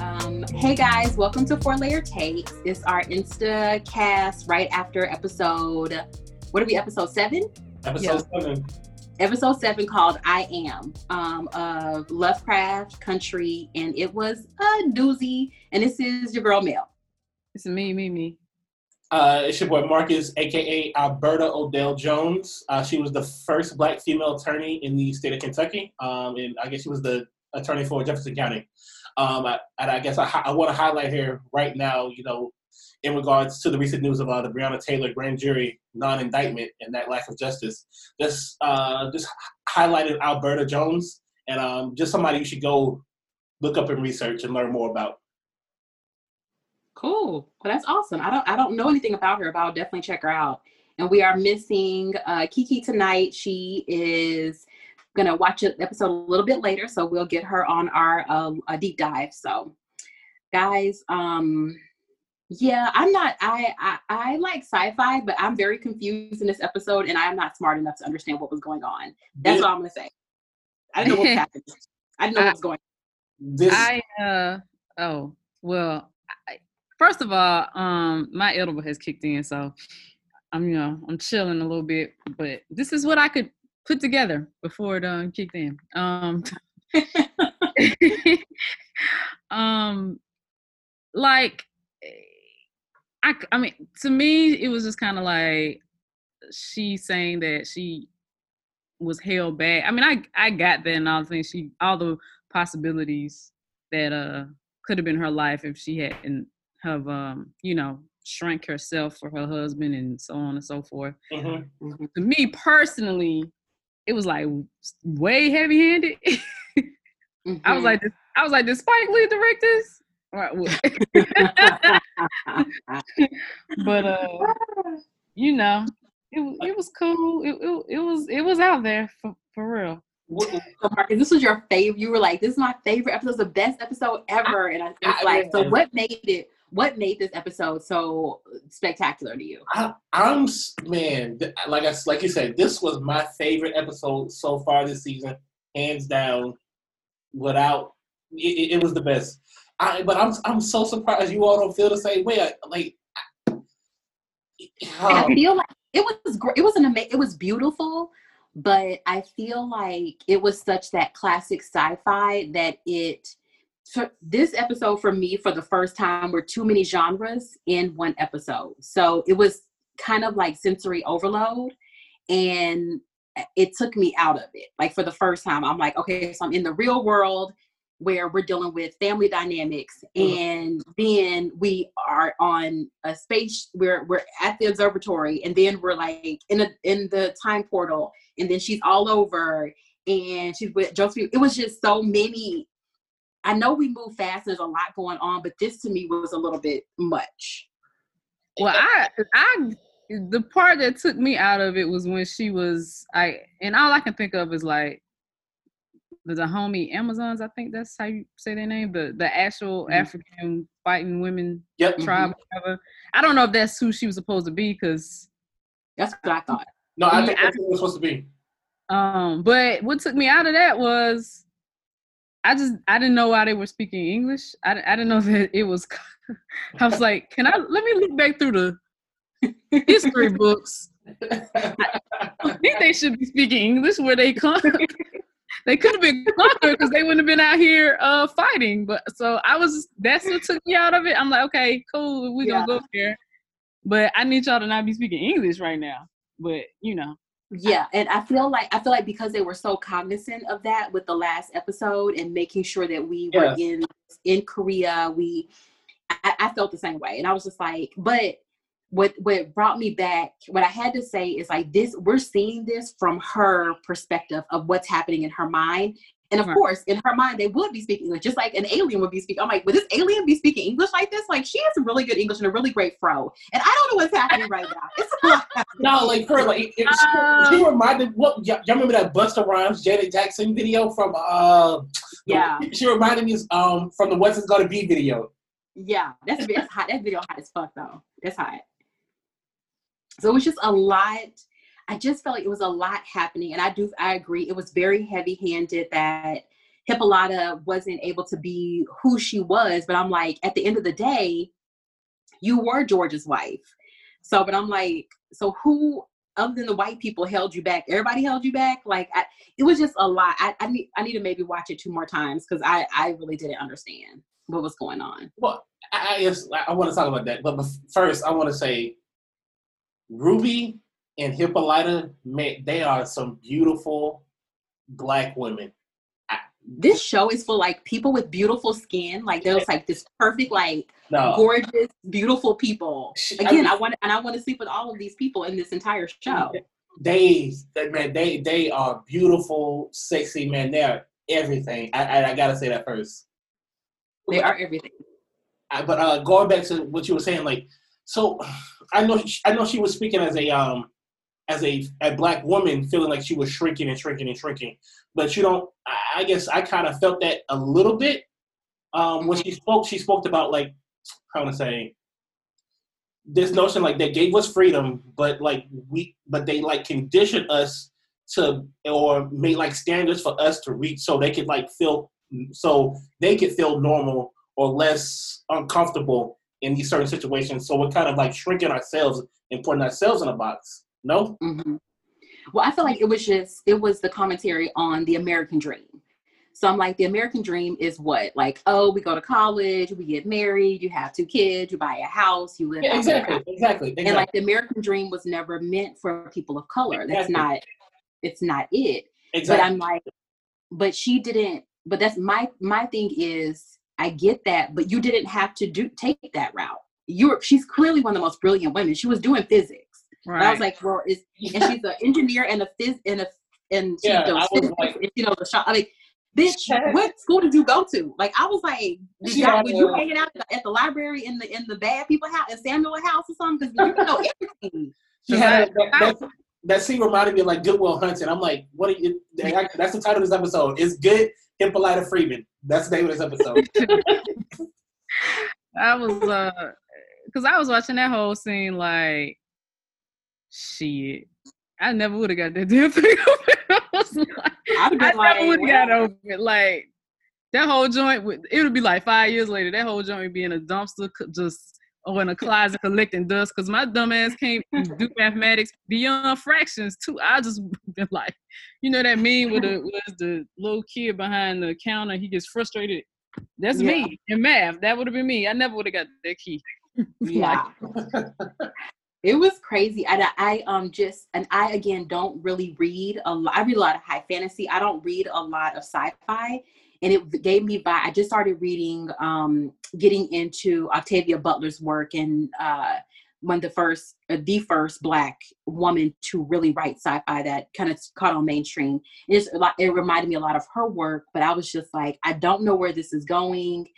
Um, hey guys, welcome to Four Layer Takes. It's our Insta cast right after episode. What are we? Episode seven. Episode seven. Episode seven called "I Am" um, of Lovecraft Country, and it was a doozy. And this is your girl Mel. It's me, me, me. Uh, it's your boy Marcus, aka Alberta Odell Jones. Uh, she was the first black female attorney in the state of Kentucky, um, and I guess she was the attorney for Jefferson County. Um, I, and I guess I, I want to highlight here right now, you know, in regards to the recent news about the Breonna Taylor grand jury non-indictment and that lack of justice. Just, uh, just highlighted Alberta Jones, and um, just somebody you should go look up and research and learn more about. Cool. Well, that's awesome. I don't I don't know anything about her, but I'll definitely check her out. And we are missing uh, Kiki tonight. She is gonna watch an episode a little bit later, so we'll get her on our uh, a deep dive. So, guys, um, yeah, I'm not. I, I I like sci-fi, but I'm very confused in this episode, and I am not smart enough to understand what was going on. That's Yeah. all I'm gonna say. I didn't know what was happening. I didn't know what was going. This, I uh oh well. I, first of all, um, my edible has kicked in, so I'm you know I'm chilling a little bit. But this is what I could put together before it um kicked in. Um, um, like I mean to me it was just kind of like she saying that she was held back. I mean, I I got that and all the things she all the possibilities that uh could have been her life if she hadn't have um you know shrank herself for her husband and so on and so forth. Mhm. To me personally, it was like way heavy handed. I was like, I was like, did Spike Lee direct this? Right, but uh, you know, it it was cool. It, it it was it was out there for for real. What- So Marcus, this was your favorite. You were like, "This is my favorite episode. It's the best episode ever." And I was like, "So what made it? What made this episode so spectacular to you?" I, I'm man, like I like you said, this was my favorite episode so far this season, hands down. Without it, it, was the best. I but I'm I'm so surprised you all don't feel the same way. Uh, I, like, And I feel like it was great. It was an ama- It was beautiful, but I feel like it was such that classic sci-fi that it. For this episode for me, for the first time, were too many genres in one episode. So it was kind of like sensory overload, and it took me out of it. Like for the first time, I'm like, okay, so I'm in the real world where we're dealing with family dynamics Mhm. and then we are on a space we're we're at the observatory and then we're like in a in the time portal and then she's all over and she's with Josephine. It was just so many. I know we move fast. There's a lot going on, but this to me was a little bit much. Well, I I the part that took me out of it was when she was I and all I can think of is like the, Dahomey Amazons. I think that's how you say their name. The the actual Mhm. African fighting women yep. tribe. Whatever. I don't know if that's who she was supposed to be because That's what I thought. No, I Yeah, think that's what it was supposed to be. Um, but what took me out of that was I just I didn't know why they were speaking English. I, I didn't know that it was. I was like, can I let me look back through the history books? I think they should be speaking English where they come. they could have been conquered because they wouldn't have been out here uh fighting. But so I was that's what took me out of it. I'm like, okay, cool, we gonna go there. But I need y'all to not be speaking English right now. But you know, Yeah, and I feel like I feel like because they were so cognizant of that with the last episode and making sure that we were in in Korea, we I, I felt the same way, and I was just like, but what what brought me back, what I had to say is like this: we're seeing this from her perspective of what's happening in her mind. And of Right. course, in her mind, they would be speaking English, just like an alien would be speaking. I'm like, would this alien be speaking English like this? Like, she has some really good English and a really great fro. And I don't know what's happening right now. It's a lot No, like her, like it, it, she, she reminded what y'all, y'all remember that Busta Rhymes Janet Jackson video from uh Yeah. she reminded me um from the What's It's Gonna Be video. Yeah, that's that's hot. That video hot as fuck though. That's hot. So it was just a lot. I just felt like it was a lot happening, and I do I agree. It was very heavy handed that Hippolyta wasn't able to be who she was. But I'm like, at the end of the day, you were George's wife. So, but I'm like, so who other than the white people held you back? Everybody held you back. Like I, it was just a lot. I, I need I need to maybe watch it two more times because I I really didn't understand what was going on. Well, I, I I want to talk about that, but first I want to say, Ruby and Hippolyta, they are some beautiful black women. this show is for like people with beautiful skin. Like there's like this perfect, like no. gorgeous, beautiful people. Again, I, I want and I want to sleep with all of these people in this entire show. They, man, they they are beautiful, sexy man. They're everything. I, I, I gotta say that first. They are everything. But uh, going back to what you were saying, like, so I know I know she was speaking as a um as a a black woman, feeling like she was shrinking and shrinking and shrinking. But you don't. I guess I kind of felt that a little bit um, when she spoke. She spoke about like how to say this notion like they gave us freedom, but like we but they like conditioned us to or made like standards for us to reach so they could like feel so they could feel normal or less uncomfortable in these certain situations. So we're kind of like shrinking ourselves and putting ourselves in a box. No. Mm-hmm. Well, I feel like it was just it was the commentary on the American dream. So I'm like, the American dream is what? Like, oh, we go to college, we get married, you have two kids, you buy a house, you live. Yeah, exactly, exactly, exactly, And like the American dream was never meant for people of color. Exactly. That's not. It's not it. Exactly. But I'm like, but she didn't. But that's my my thing is I get that, but you didn't have to do take that route. You're she's clearly one of the most brilliant women. She was doing physics. Right. I was like, well, is and she's an engineer and a phys and a and she yeah, does physics, like, you know the shop. I mean, bitch, what school did you go to? Like I was like, did y'all, were you hanging out at the library in the in the bad people house in Samuel house or something? Because you know everything. She had that, that, that, scene reminded me of like Good Will Hunting. I'm like, what are you? That's the title of this episode. It's good Hippolyta Freeman. That's the name of this episode. I was uh, because I was watching that whole scene like, shit. I never would have got that damn thing I like, I never like, would have got over it. Like that whole joint, would, it would be like five years later. That whole joint would be in a dumpster, just or in a closet collecting dust. Cause my dumb ass can't do mathematics beyond fractions too. I just been like, you know that meme with the was the little kid behind the counter. He gets frustrated. That's yeah. me in math. That would have been me. I never would have got that key. Yeah. It was crazy. I, I um just and I again don't really read a lot. I read a lot of high fantasy. I don't read a lot of sci-fi, and it gave me by. I just started reading, um, getting into Octavia Butler's work, and uh, when the first, uh, the first black woman to really write sci-fi that kind of caught on mainstream. It's it reminded me a lot of her work, but I was just like, I don't know where this is going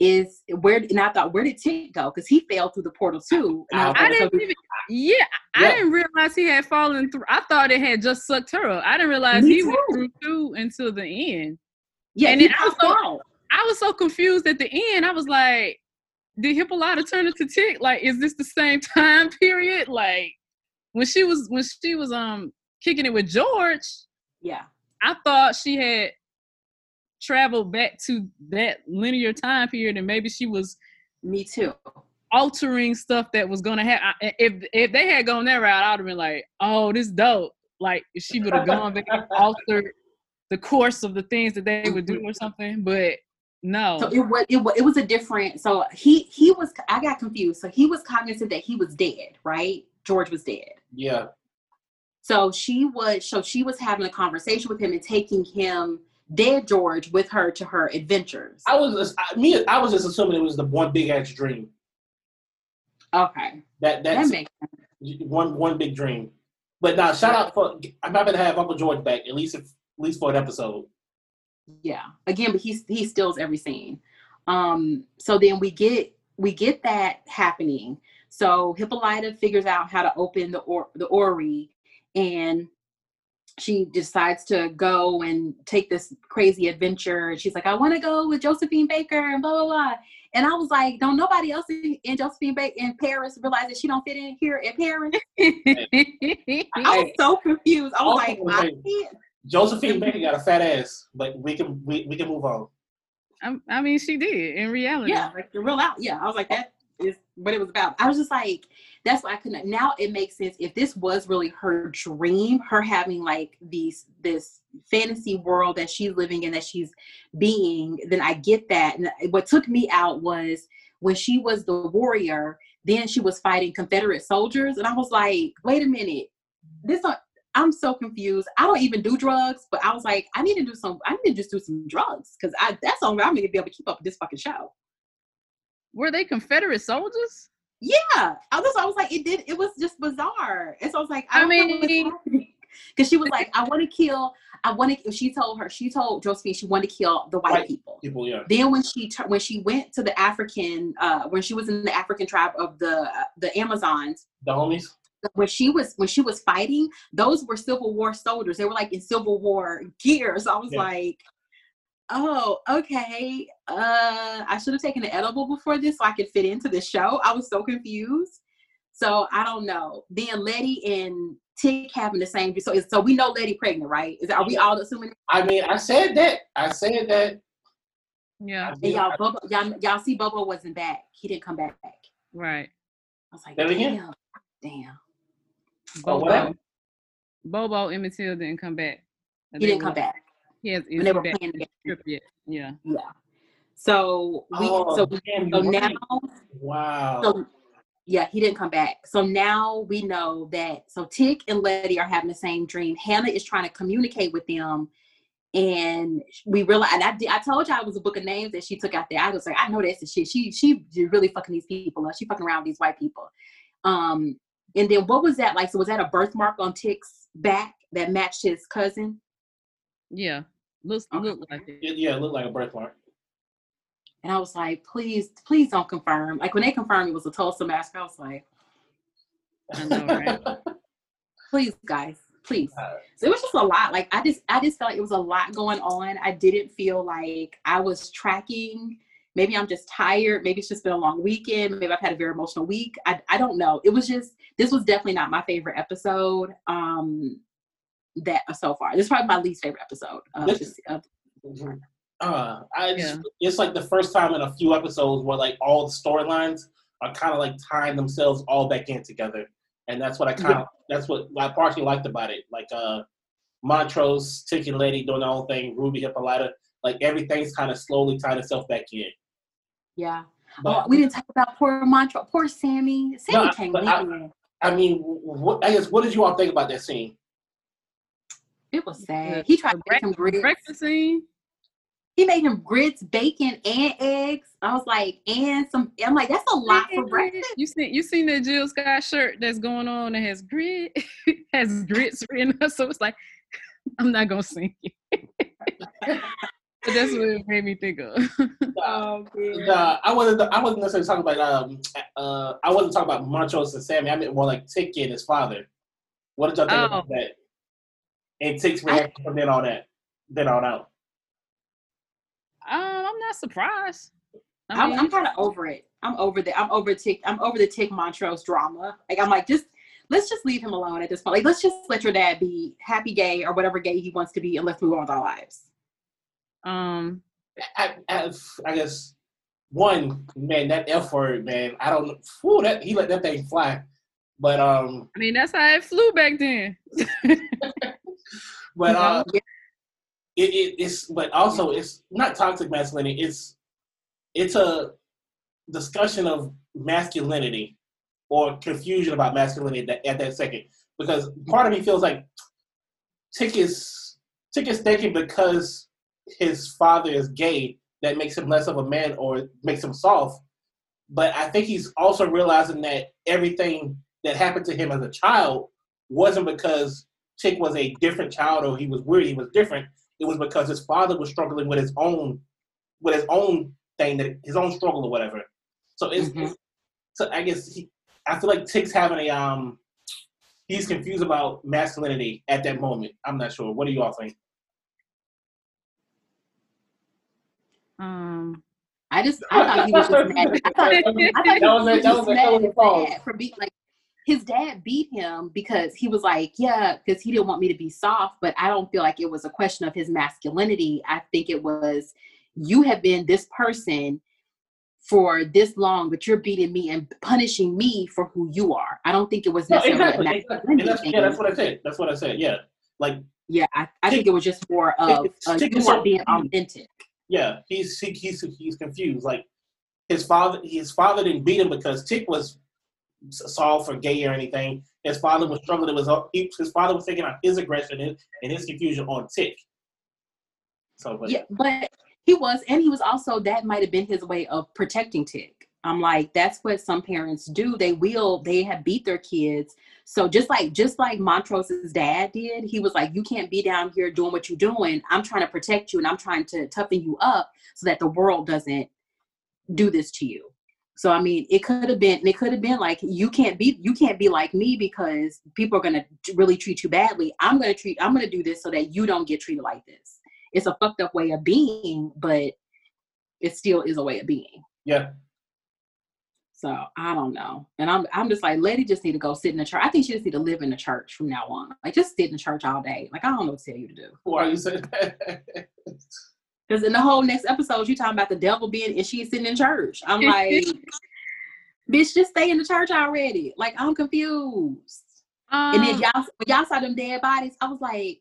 is where and I thought where did Tick go because he fell through the portal too. I, I didn't even, yeah, I didn't realize he had fallen through. I thought it had just sucked her up. I didn't realize Me he too. went through until the end. Yeah, and I was so I was so confused at the end. I was like, did Hippolyta turn into Tick? Like, is this the same time period? Like when she was when she was um kicking it with George. Yeah, I thought she had travel back to that linear time period and maybe she was me too. altering stuff that was gonna happen if if they had gone that route i'd have been like oh this dope. Like if she would have gone back altered the course of the things that they would do mm-hmm. or something but no. So it was it was, it was a different so he he was i got confused. So he was cognizant that he was dead right? George was dead. Yeah. So she was so she was having a conversation with him and taking him dead George with her to her adventures. I was I, me. I was just assuming it was the one big ass dream. Okay. That that's that makes sense. one one big dream. But now, shout out for I'm happy to have Uncle George back at least if, at least for an episode. Yeah. Again, but he's he steals every scene. Um. So then we get we get that happening. So Hippolyta figures out how to open the or the orrery, and she decides to go and take this crazy adventure. She's like, I want to go with Josephine Baker and blah blah blah. And I was like, don't nobody else in, in Josephine Baker in Paris realize that she don't fit in here in Paris? I was so confused. I was like, I Josephine Baker got a fat ass, but we can we, we can move on. I, I mean, she did in reality. Yeah, like the real out. Yeah, I was like, that is what it was about. I was just like, that's why I couldn't. Now it makes sense. If this was really her dream, her having like these this fantasy world that she's living in, that she's being, then I get that. And uh, what took me out was when she was the warrior. Then she was fighting Confederate soldiers, and I was like, wait a minute, this. I'm so confused. I don't even do drugs, but I was like, I need to do some. I need to just do some drugs because I that's the only way I'm gonna be able to keep up with this fucking show. Were they Confederate soldiers? Yeah, I was. I was like, it did. It was just bizarre, and so I was like, I, I mean, because she was like, I want to kill. I want to. She told her. She told Josephine she wanted to kill the white, White people. People, yeah. Then when she tur- when she went to the African uh when she was in the African tribe of the uh, the Amazons The homies. when she was when she was fighting those were Civil War soldiers they were like in Civil War gear so I was Yeah. like oh okay. Uh I should have taken an edible before this so I could fit into the show. I was so confused. So I don't know. Then Letty and Tick having the same so so we know Letty pregnant right? Is are we all assuming I mean, I said that. I said that. Yeah, and y'all Bobo y'all, y'all see Bobo wasn't back. He didn't come back. Right. I was like Say it damn damn. Oh, Bobo. Bobo Emmett Till didn't come back. he didn't come back He has when they were back playing on together. the trip yet. Yeah. Yeah. So we Oh, so damn, so you're now right. Wow. so yeah, he didn't come back. So now we know that so Tick and Letty are having the same dream. Hannah is trying to communicate with them. And we realize, and I, did, I told y'all it was a book of names that she took out there. I was like, I know that's the shit. She she really fucking these people up. She fucking around with these white people. Um, and then what was that like? So was that a birthmark on Tick's back that matched his cousin? Yeah. Looks Okay. look like it. It- yeah, it looked like a birthmark. And I was like, please, please don't confirm. Like when they confirmed it was a Tulsa massacre, I was like, I know, right? please, guys, please. Uh, So it was just a lot. Like I just, I just felt like it was a lot going on. I didn't feel like I was tracking. Maybe I'm just tired. Maybe it's just been a long weekend. Maybe I've had a very emotional week. I, I don't know. It was just, this was definitely not my favorite episode. Um, that so far, this is probably my least favorite episode. Of This- this, of, Uh, I just, Yeah. it's like the first time in a few episodes where like all the storylines are kind of like tying themselves all back in together, and that's what I kind of that's what I partially liked about it. Like uh, Montrose, Tick and Lady doing their own thing, Ruby Hippolyta, like everything's kind of slowly tying itself back in. yeah. But oh, we didn't talk about poor Montrose, poor Sammy. Sammy No, came I- I mean, what I guess what did you all think about that scene? It was sad. He tried to make him grits. Breakfast scene. He made him grits, bacon, and eggs. I was like, and some. I'm like, that's a lot for breakfast. You seen you seen that Jill Scott shirt that's going on that has grit has grits written up. So it's like I'm not gonna sing but that's what it made me think of. Oh, Uh, I wasn't. I wasn't necessarily talking about. Um, uh, I wasn't talking about Montrose and Sammy. I meant more like Tick and his father. What did y'all think Oh. about that? And Tick's reaction from then on that, then on out. um, I'm not surprised. I I'm, mean, I'm kind of over it. I'm over the. I'm over tick. I'm over the tick Montrose drama. Like I'm like, just let's just leave him alone at this point. Like let's just let your dad be happy gay or whatever gay he wants to be, and let's move on with our lives. um, I, I, I guess one man that F word man. I don't know. Whew, that he let that thing fly. But um, I mean that's how it flew back then. but uh, Yeah. it, it it's but also it's not toxic masculinity. It's it's a discussion of masculinity or confusion about masculinity at that, at that second. Because part of me feels like Tick is Tick is thinking because his father is gay that makes him less of a man or makes him soft. But I think he's also realizing that everything that happened to him as a child wasn't because Tick was a different child or he was weird, he was different. It was because his father was struggling with his own with his own thing that his own struggle or whatever. So it's, Mhm. so I guess he, I feel like Tick's having a um he's confused about masculinity at that moment. I'm not sure. What do you all think? Um, I just I thought he was just mad. I thought, I thought he was was just mad, hell of a pause. mad for being like his dad beat him because he was like, yeah, because he didn't want me to be soft, but I don't feel like it was a question of his masculinity. I think it was you have been this person for this long, but you're beating me and punishing me for who you are. I don't think it was No, necessarily exactly. a exactly. And that's, yeah, that's what I said. That's what I said. Yeah, like Yeah, I, I think it was just more of uh, you being authentic. yeah, he's he, he's he's confused. Like his father, his father didn't beat him because Tick was solved for gay or anything. His father was struggling. It was uh, he, his father was taking out his aggression and, and his confusion on Tick. So, but, Yeah, but he was, and he was also that might have been his way of protecting Tick. I'm like, that's what some parents do. They will, they have beat their kids. So just like just like Montrose's dad did, he was like, You can't be down here doing what you're doing. I'm trying to protect you and I'm trying to toughen you up so that the world doesn't do this to you. So I mean, it could have been it could have been like you can't be you can't be like me because people are gonna really treat you badly. I'm gonna treat I'm gonna do this so that you don't get treated like this. It's a fucked up way of being, but it still is a way of being. yeah, So I don't know. And I'm I'm just like, Letty just need to go sit in the church. I think she just need to live in the church from now on. Like just sit in the church all day. Like I don't know what to tell you to do. why are you saying that? Because in the whole next episode, you talking about the devil being and she's sitting in church. I'm like, bitch, just stay in the church already. Like I'm confused. And then Um, y'all when y'all saw them dead bodies, I was like,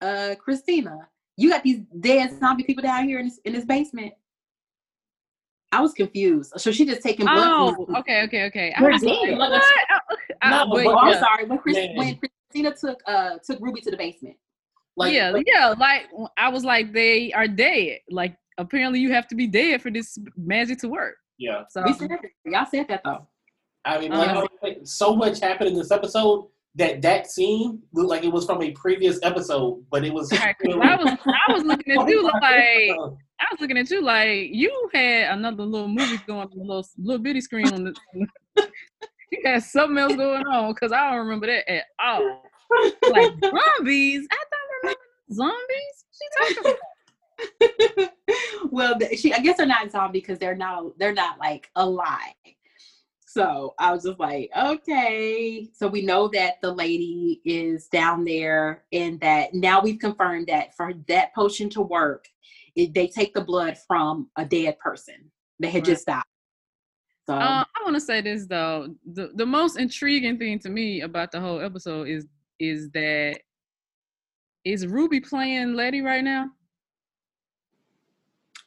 uh, Christina, you got these dead zombie people down here in this in this basement. I was confused. So she just taking blood oh, from okay, okay, okay. I We're was like, dead. what? No, I- but but Oh, I'm yeah. sorry. When Chris, when Christina took uh took Ruby to the basement. Like, yeah, yeah. Like I was like, they are dead. Like apparently, you have to be dead for this magic to work. yeah. So We said. Y'all said that though. I mean, like, Uh, like, so much happened in this episode that that scene looked like it was from a previous episode, but it was. Right, 'cause I was I was looking at you like I was looking at you like you had another little movie going on the little little bitty screen on the. you had something else going on because I don't remember that at all. Like zombies, I don't remember zombies. She talking about. well, she I guess they're not zombie because they're not they're not like alive. So I was just like, okay. So we know that the lady is down there, and that now we've confirmed that for that potion to work, it, they take the blood from a dead person that had Right. just died. So Uh, I want to say this though. The the most intriguing thing to me about the whole episode is is that is Ruby playing Letty right now?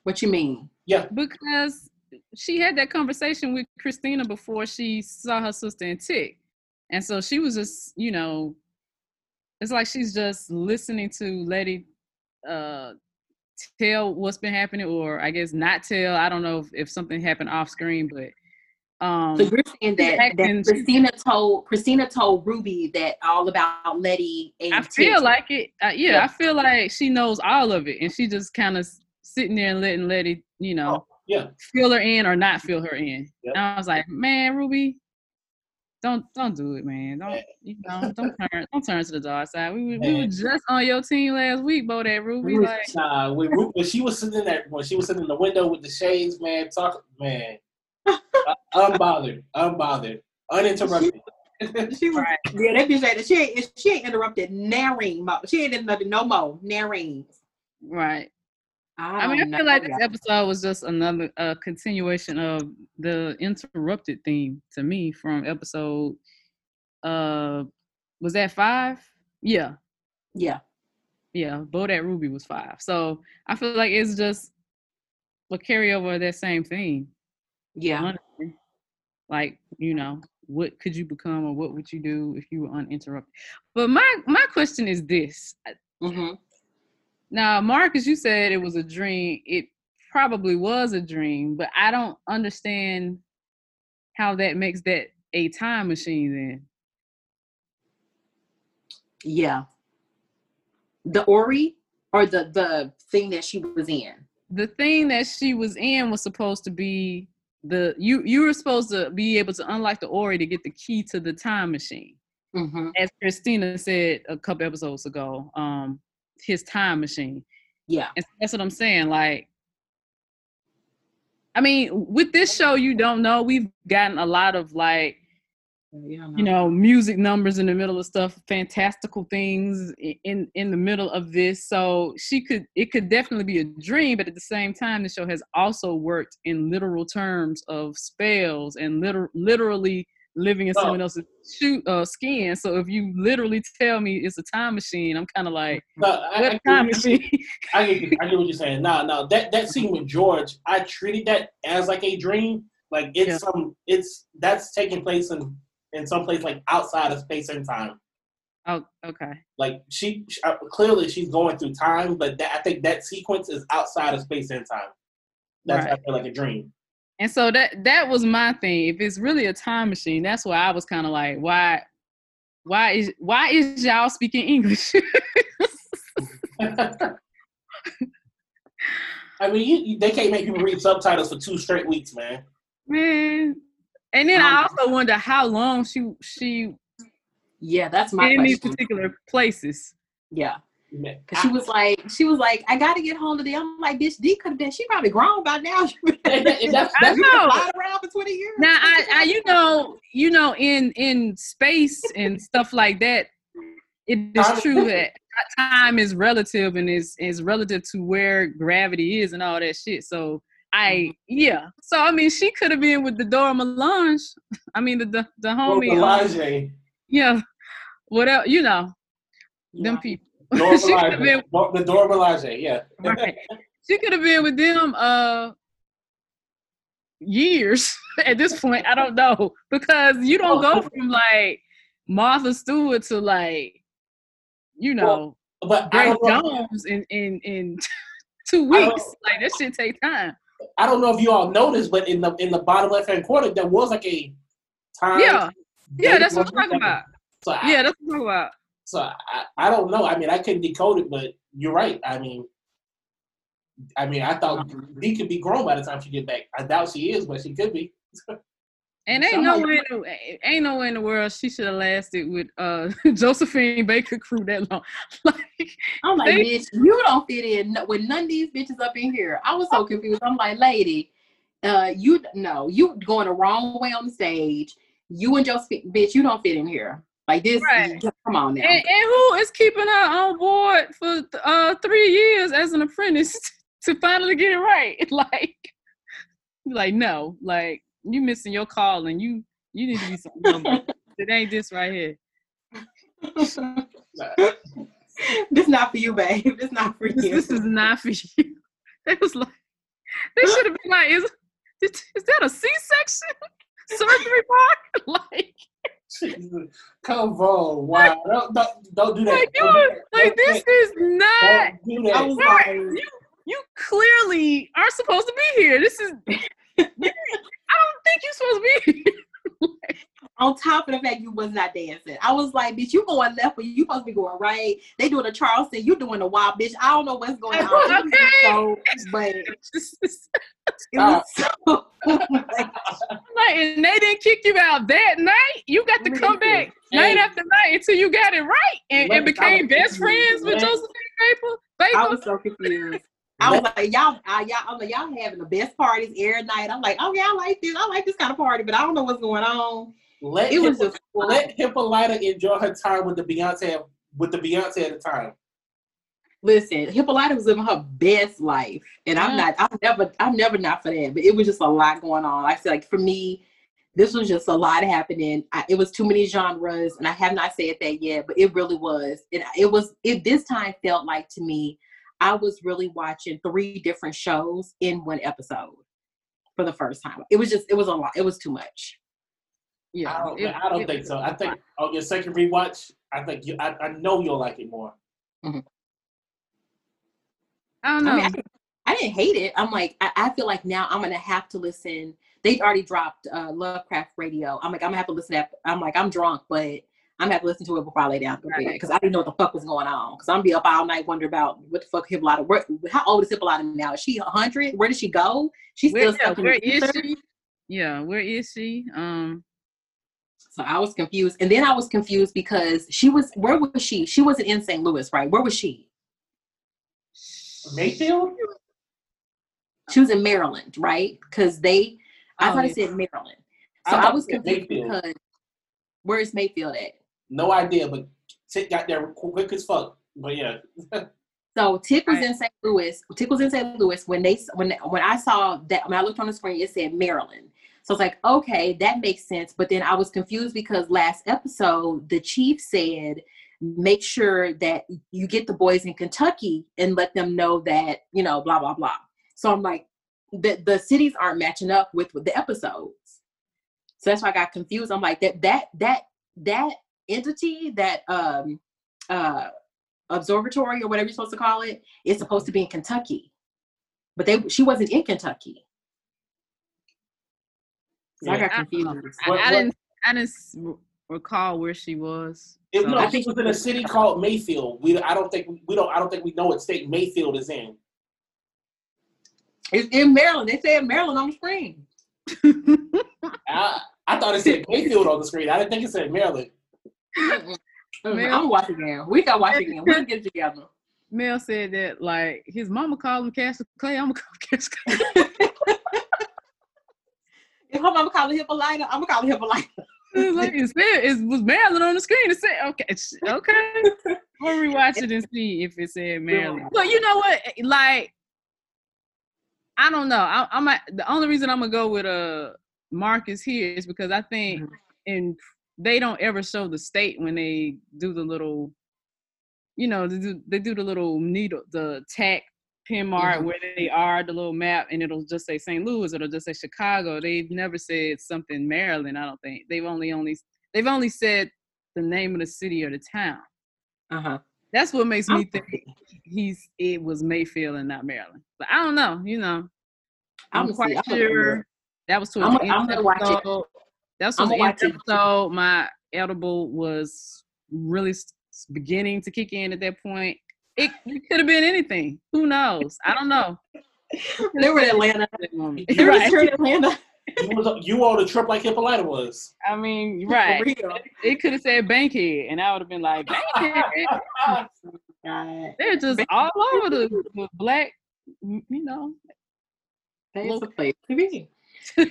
what you mean? Yeah, because she had that conversation with Christina before she saw her sister in Tick. And so she was just, you know, it's like she's just listening to Letty uh tell what's been happening or I guess not tell. I don't know if, if something happened off screen, but um So you're saying that, that Christina told Christina told Ruby that all about Letty and I feel like it. Uh, yeah, Yeah. I feel like she knows all of it, and she just kind of sitting there and letting Letty, you know, Oh, yeah. fill her in or not fill her in. Yep. And I was like, man, Ruby, don't don't do it, man. Don't you know? Don't turn don't turn to the dark side. We were, we were just on your team last week, Bo. That Ruby, Ruby- like, Nah, when, Ru- when she was sitting in that, when she was sitting in the window with the shades, man, talk, man, unbothered, unbothered, uninterrupted. She was, Right. yeah, that bitch ain't she ain't she ain't interrupted Nareen. mo- She ain't interrupted no more Nareen. right. I, I mean, I feel know, like this episode was just another uh, continuation of the interrupted theme to me from episode. Uh, was that five? Yeah, yeah, yeah. Bodat Ruby was five. So I feel like it's just a carryover of that same theme. Yeah. honestly. Like, you know, what could you become or what would you do if you were uninterrupted? But my my question is this. hmm Now, Marcus, you said it was a dream. It probably was a dream, but I don't understand how that makes that a time machine then. Yeah. The Ori or the the thing that she was in. The thing that she was in was supposed to be the you you were supposed to be able to unlock the Ori to get the key to the time machine. hmm As Christina said a couple episodes ago, um, his time machine. Yeah. And that's what I'm saying. Like, I mean, with this show, you don't know. We've gotten a lot of like Yeah, you know music numbers in the middle of stuff fantastical things in in the middle of this so she could it could definitely be a dream but at the same time the show has also worked in literal terms of spells and liter- literally living in Oh. someone else's shoe, uh, skin so if you literally tell me it's a time machine i'm kind of like No, I, what I, time machine I, get, I get what you're saying. No, no, that that scene with George, I treated that as like a dream. Like it's Yeah. some, it's that's taking place in in some place like outside of space and time. oh okay Like she, she uh, clearly she's going through time, but that, I think that sequence is outside of space and time. That's Right. I feel like a dream. And so that that was my thing. If it's really a time machine, that's why I was kind of like, why, why is why is y'all speaking English? I mean, you, you, they can't make people read subtitles for two straight weeks, man. Man. And then I Um, also wonder how long she she Yeah, that's my in these particular places. Yeah. Cause she was like, she was like, I gotta get home today. I'm like, bitch, D could have been. She probably grown by now. She And that- and that's- I that's- know. flying around for 20 years. Now I, I you know you know in in space and stuff like that, it is true that time is relative and is is relative to where gravity is and all that shit. So I yeah. So I mean she could have been with the Dora Milaje. I mean the the, the Well, homie. um, Elijah, yeah. Whatever you know them people. Dora she could have been the Dora Milaje, yeah. right. She could have been with them uh years at this point. I don't know. Because you don't go from like Martha Stewart to like, you know, But I don't, know, Jones in in in two weeks. Like that shit take time. I don't know if you all noticed, but in the in the bottom left hand corner, there was like a time. Yeah. Yeah, that's what I'm talking about. So I, Yeah, that's what I'm talking about. So I, I don't know. I mean, I couldn't decode it, but you're right. I mean, I mean, I thought uh-huh. D could be grown by the time she get back. I doubt she is, but she could be. And ain't Somebody- no in the, ain't no way in the world she should have lasted with uh Josephine Baker crew that long. like, I'm like, They- bitch, you don't fit in with none of these bitches up in here. I was so confused. I'm like, lady, uh, you no, you going the wrong way on the stage. You and Josephine, bitch, you don't fit in here. Like this, Right. come on now. and, and who is keeping her on board for uh three years as an apprentice to finally get it right? Like, like no, like you missing your calling. You you need to be something. else. it ain't this right here. this not for you, babe. This not for This, you. this is not for you. They was like, they should have been like, is, is, is that a C-section surgery part? like, Jesus. Come on, wow! Don't, don't, don't do that. like you, Don't that. like this is not. do that. I was Right. like, You you clearly are supposed to be here. This is. I don't think you're supposed to be on top of the fact you was not dancing. I was like, bitch, you going left, but you supposed to be going right. They doing a Charleston, you doing a wild, bitch. I don't know what's going on. Okay. so, but was oh. so. Oh like, and they didn't kick you out that night. You got to come back night after night until you got it right and, and became best friends with Josephine. Baker. I was so confused. I was like, y'all, I, y'all, I'm like, y'all having the best parties every night. I'm like, oh yeah, I like this. I like this kind of party, but I don't know what's going on. Let It was just let Hippolyta enjoy her time with the Beyonce with the Beyonce at the time. listen. Hippolyta was living her best life, and I'm Yeah. not. I'm never. I'm never not for that. But it was just a lot going on. I feel like for me, this was just a lot happening. I, it was too many genres, and I have not said that yet, but it really was. And it was. It this time felt like to me, I was really watching three different shows in one episode for the first time. It was just. It was a lot. It was too much. yeah, I don't, it- I don't it think was so. I think lot. on your second rewatch, I think you. I, I know you'll like it more. I don't know. I mean, I, didn't- I didn't hate it. I'm like, I, I feel like now I'm gonna have to listen. They've already dropped uh, Lovecraft Radio. I'm like, I'm gonna have to listen to that. I'm like, I'm drunk, but I'm gonna have to listen to it before I lay down to bed because I didn't know what the fuck was going on. Because I'm gonna be up all night wondering about what the fuck Hippolyta. Where, how old is Hippolyta now? Is she 100? Where did she go? She's where, still yeah, stuck in where the is ether. she? Yeah, where is she? Um, So I was confused, and then I was confused because she was. Where was she? She wasn't in St. Louis, right? Where was she? Mayfield. She was in Maryland, right? Because they. I Oh, thought yeah. it said Maryland. So I, thought was confused Mayfield. because Where's Mayfield at? No idea, but Tick got there quick as fuck. But yeah. So Tick was Right. in St. Louis. Tick was in St. Louis when they when when I saw that when I looked on the screen, it said Maryland. So it's like, okay, that makes sense. But then I was confused because last episode the chief said, make sure that you get the boys in Kentucky and let them know that you know, blah blah blah. So I'm like, the the cities aren't matching up with, with the episodes. So that's why I got confused. I'm like that that that that entity that um uh observatory or whatever you're supposed to call it is supposed to be in Kentucky. But they she wasn't in Kentucky. So I got confused. I, What- I what- didn't. I didn't s- recall where she was. It, so- no, she was in a city called Mayfield. We I don't think we don't I don't think we know what state Mayfield is in. It's in Maryland. They said Maryland on the screen. I, I thought it said Mayfield on the screen. I didn't think it said Maryland. Mm-mm. I'm Maryland. gonna watch it again. We gotta watch it again. We'll get it together. Mel said that like his mama called him Cassius Clay. I'm gonna call him Cassius Clay. If her mama called him Hippolyta, I'm gonna call him Hippolyta. It's like it said it was Maryland on the screen. It said okay, okay. We'll rewatch it and see if it said Maryland. But you know what? Like, I don't know. I, I'm at, the only reason I'm gonna go with uh Marcus here is because I think Mhm. and they don't ever show the state when they do the little, you know, they do they do the little needle the tack pin mark Mhm. where they are, the little map, and it'll just say St. Louis, it'll just say Chicago. They've never said something Maryland. I don't think they've only only they've only said the name of the city or the town. Uh-huh. That's what makes me think he's it was Mayfield and not Maryland. But I don't know, you know. I'm I'm quite see. I'm gonna look it sure that was towards I'm I'm gonna watch it. Episode. That was I'm towards the gonna end of watch the episode. My edible was really beginning to kick in at that point. It, it could have been anything. Who knows? I don't know. They were in Atlanta. At that. They were Right. in Atlanta. You, was, you on a trip like Hippolyta was. I mean, For right. real. It could have said Bankhead, and I would have been like, Bankhead. They're just all over the, the black, you know. That's Look. a place to be.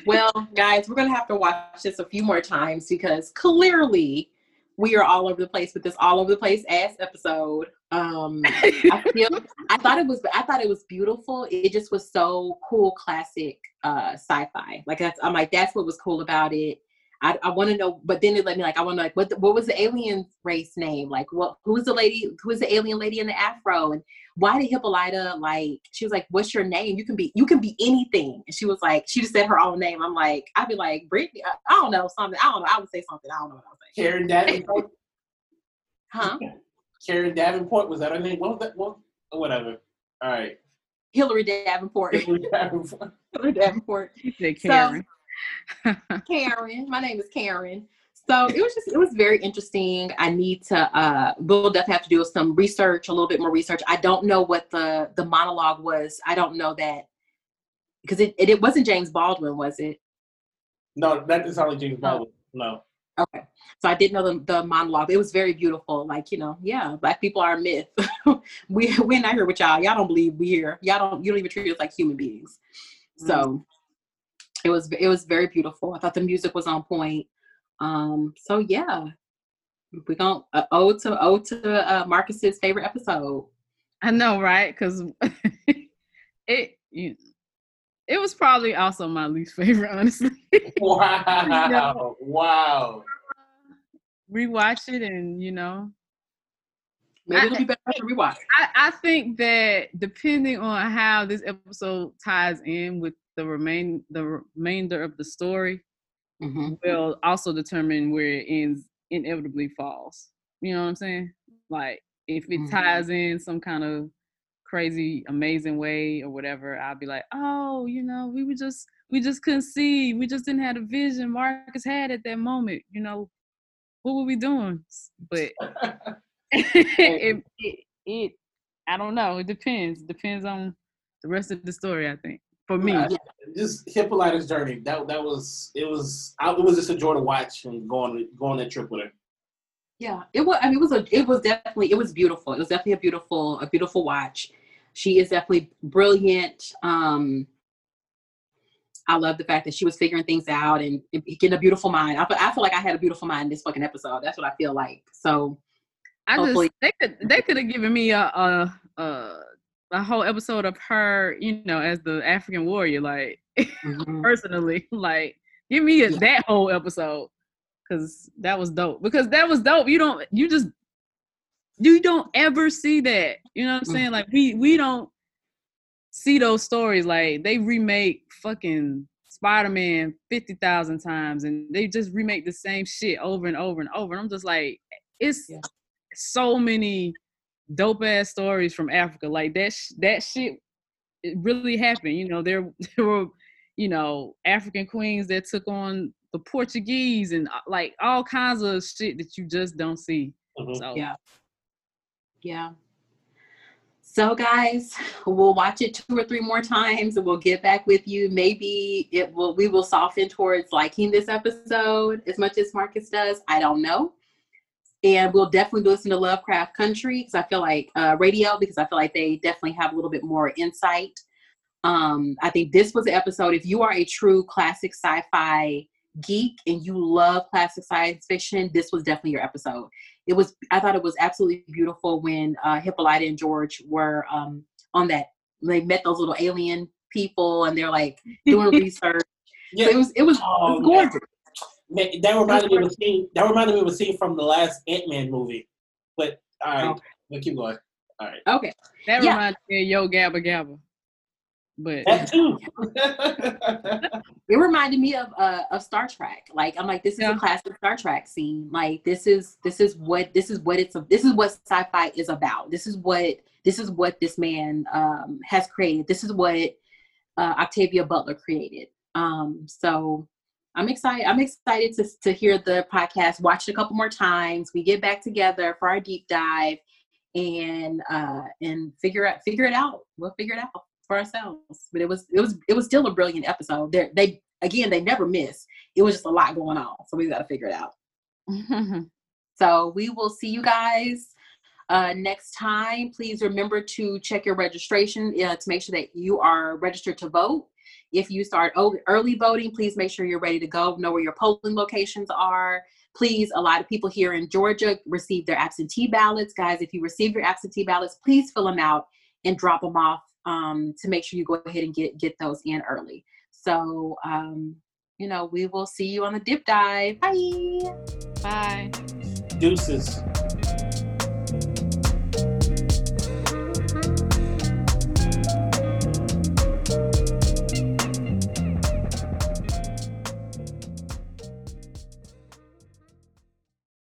Well, guys, we're gonna have to watch this a few more times because clearly we are all over the place with this all over the place ass episode. Um, I feel I thought it was I thought it was beautiful. It just was so cool, classic uh, sci-fi. Like that's I'm like that's what was cool about it. I, I want to know, but then it let me like I want to like what the, what was the alien race name? Like what who's the lady? Who's the alien lady in the afro? And why did Hippolyta like? She was like, "What's your name? You can be you can be anything." And she was like, she just said her own name. I'm like, I'd be like, Brittany. I, I don't know something. I don't know. I would say something. I don't know what I would say. Karen Davenport. Huh? Karen Davenport was that her name? What was that? What? Whatever. All right. Hillary Davenport. Karen Davenport. Hillary Davenport. He said So- Karen. Karen. My name is Karen. So it was just it was very interesting. I need to uh we'll definitely have to do some research, a little bit more research. I don't know what the the monologue was. I don't know that because it, it, it wasn't James Baldwin, was it? No, that is only James Baldwin. No. Okay. So I didn't know the, the monologue. It was very beautiful. Like, you know, yeah, black people are a myth. we we're not here with y'all. Y'all don't believe we here. Y'all don't you don't even treat us like human beings. So it was it was very beautiful. I thought the music was on point. Um, so yeah. We're gonna uh, ode to ode to uh, Marcus's favorite episode. I know, right? Because it you, it was probably also my least favorite, honestly. Wow. Wow. Rewatch it, and you know, Maybe I- it'll be better to rewatch. I, I think that depending on how this episode ties in with the remain the remainder of the story, Mm-hmm. will also determine where it ends inevitably falls. You know what I'm saying? Like if it Mhm. ties in some kind of crazy, amazing way or whatever, I'll be like, oh, you know, we were just we just couldn't see, we just didn't have the vision Marcus had at that moment. You know, what were we doing? But it, it, it I don't know. It depends. Depends on the rest of the story. I think for me. Yeah. Just Hippolyta's journey. That that was it was I, it was just a joy to watch and go on go on that trip with her. Yeah, it was. I mean, it was a. It was definitely. It was beautiful. It was definitely a beautiful, a beautiful watch. She is definitely brilliant. Um, I love the fact that she was figuring things out and getting a beautiful mind. I feel, I feel like I had a beautiful mind in this fucking episode. That's what I feel like. So I hopefully- just they could they could have given me a, a a a whole episode of her, you know, as the African warrior, like mm-hmm. personally, like give me a, that whole episode because that was dope. Because that was dope. You don't, you just, you don't ever see that. You know what I'm mm. saying? Like we we don't see those stories. Like they remake fucking Spider-Man fifty thousand times, and they just remake the same shit over and over and over. And I'm just like, it's yeah. so many dope ass stories from Africa. Like that sh- that shit it really happened. You know, there there were you know African queens that took on the Portuguese and uh, like all kinds of shit that you just don't see. Mm-hmm. So yeah, yeah. So guys, we'll watch it two or three more times and we'll get back with you. Maybe it will we will soften towards liking this episode as much as Marcus does. I don't know and we'll definitely listen to Lovecraft Country because I feel like uh, radio because I feel like they definitely have a little bit more insight. Um, I think this was an episode. If you are a true classic sci-fi geek and you love classic science fiction, this was definitely your episode. It was. I thought it was absolutely beautiful when uh, Hippolyta and George were um, on that. They met those little alien people and they're like doing research. Yeah. So it was. It was, oh, it was gorgeous. That reminded me of a scene. That reminded me of a scene from the last Ant Man movie. But all right, okay. we'll keep going. All right. Okay. That yeah. reminds me of Yo Gabba Gabba. But that too. it reminded me of uh, of Star Trek. Like I'm like, this is yeah. a classic Star Trek scene. Like this is this is what this is what it's this is what sci-fi is about. This is what this is what this man um, has created. This is what uh, Octavia Butler created. Um, so I'm excited. I'm excited to, to hear the podcast, watch it a couple more times. We get back together for our deep dive and uh and figure out figure it out. We'll figure it out for ourselves. But it was it was it was still a brilliant episode. They they again they never miss. It was just a lot going on. So we gotta figure it out. so we will see you guys uh, next time. Please remember to check your registration uh, to make sure that you are registered to vote. If you start early voting, please make sure you're ready to go, know where your polling locations are. Please, a lot of people here in Georgia receive their absentee ballots. Guys, if you receive your absentee ballots, please fill them out and drop them off um, to make sure you go ahead and get, get those in early. So, um, you know, we will see you on the dip dive. Bye. Bye. Deuces.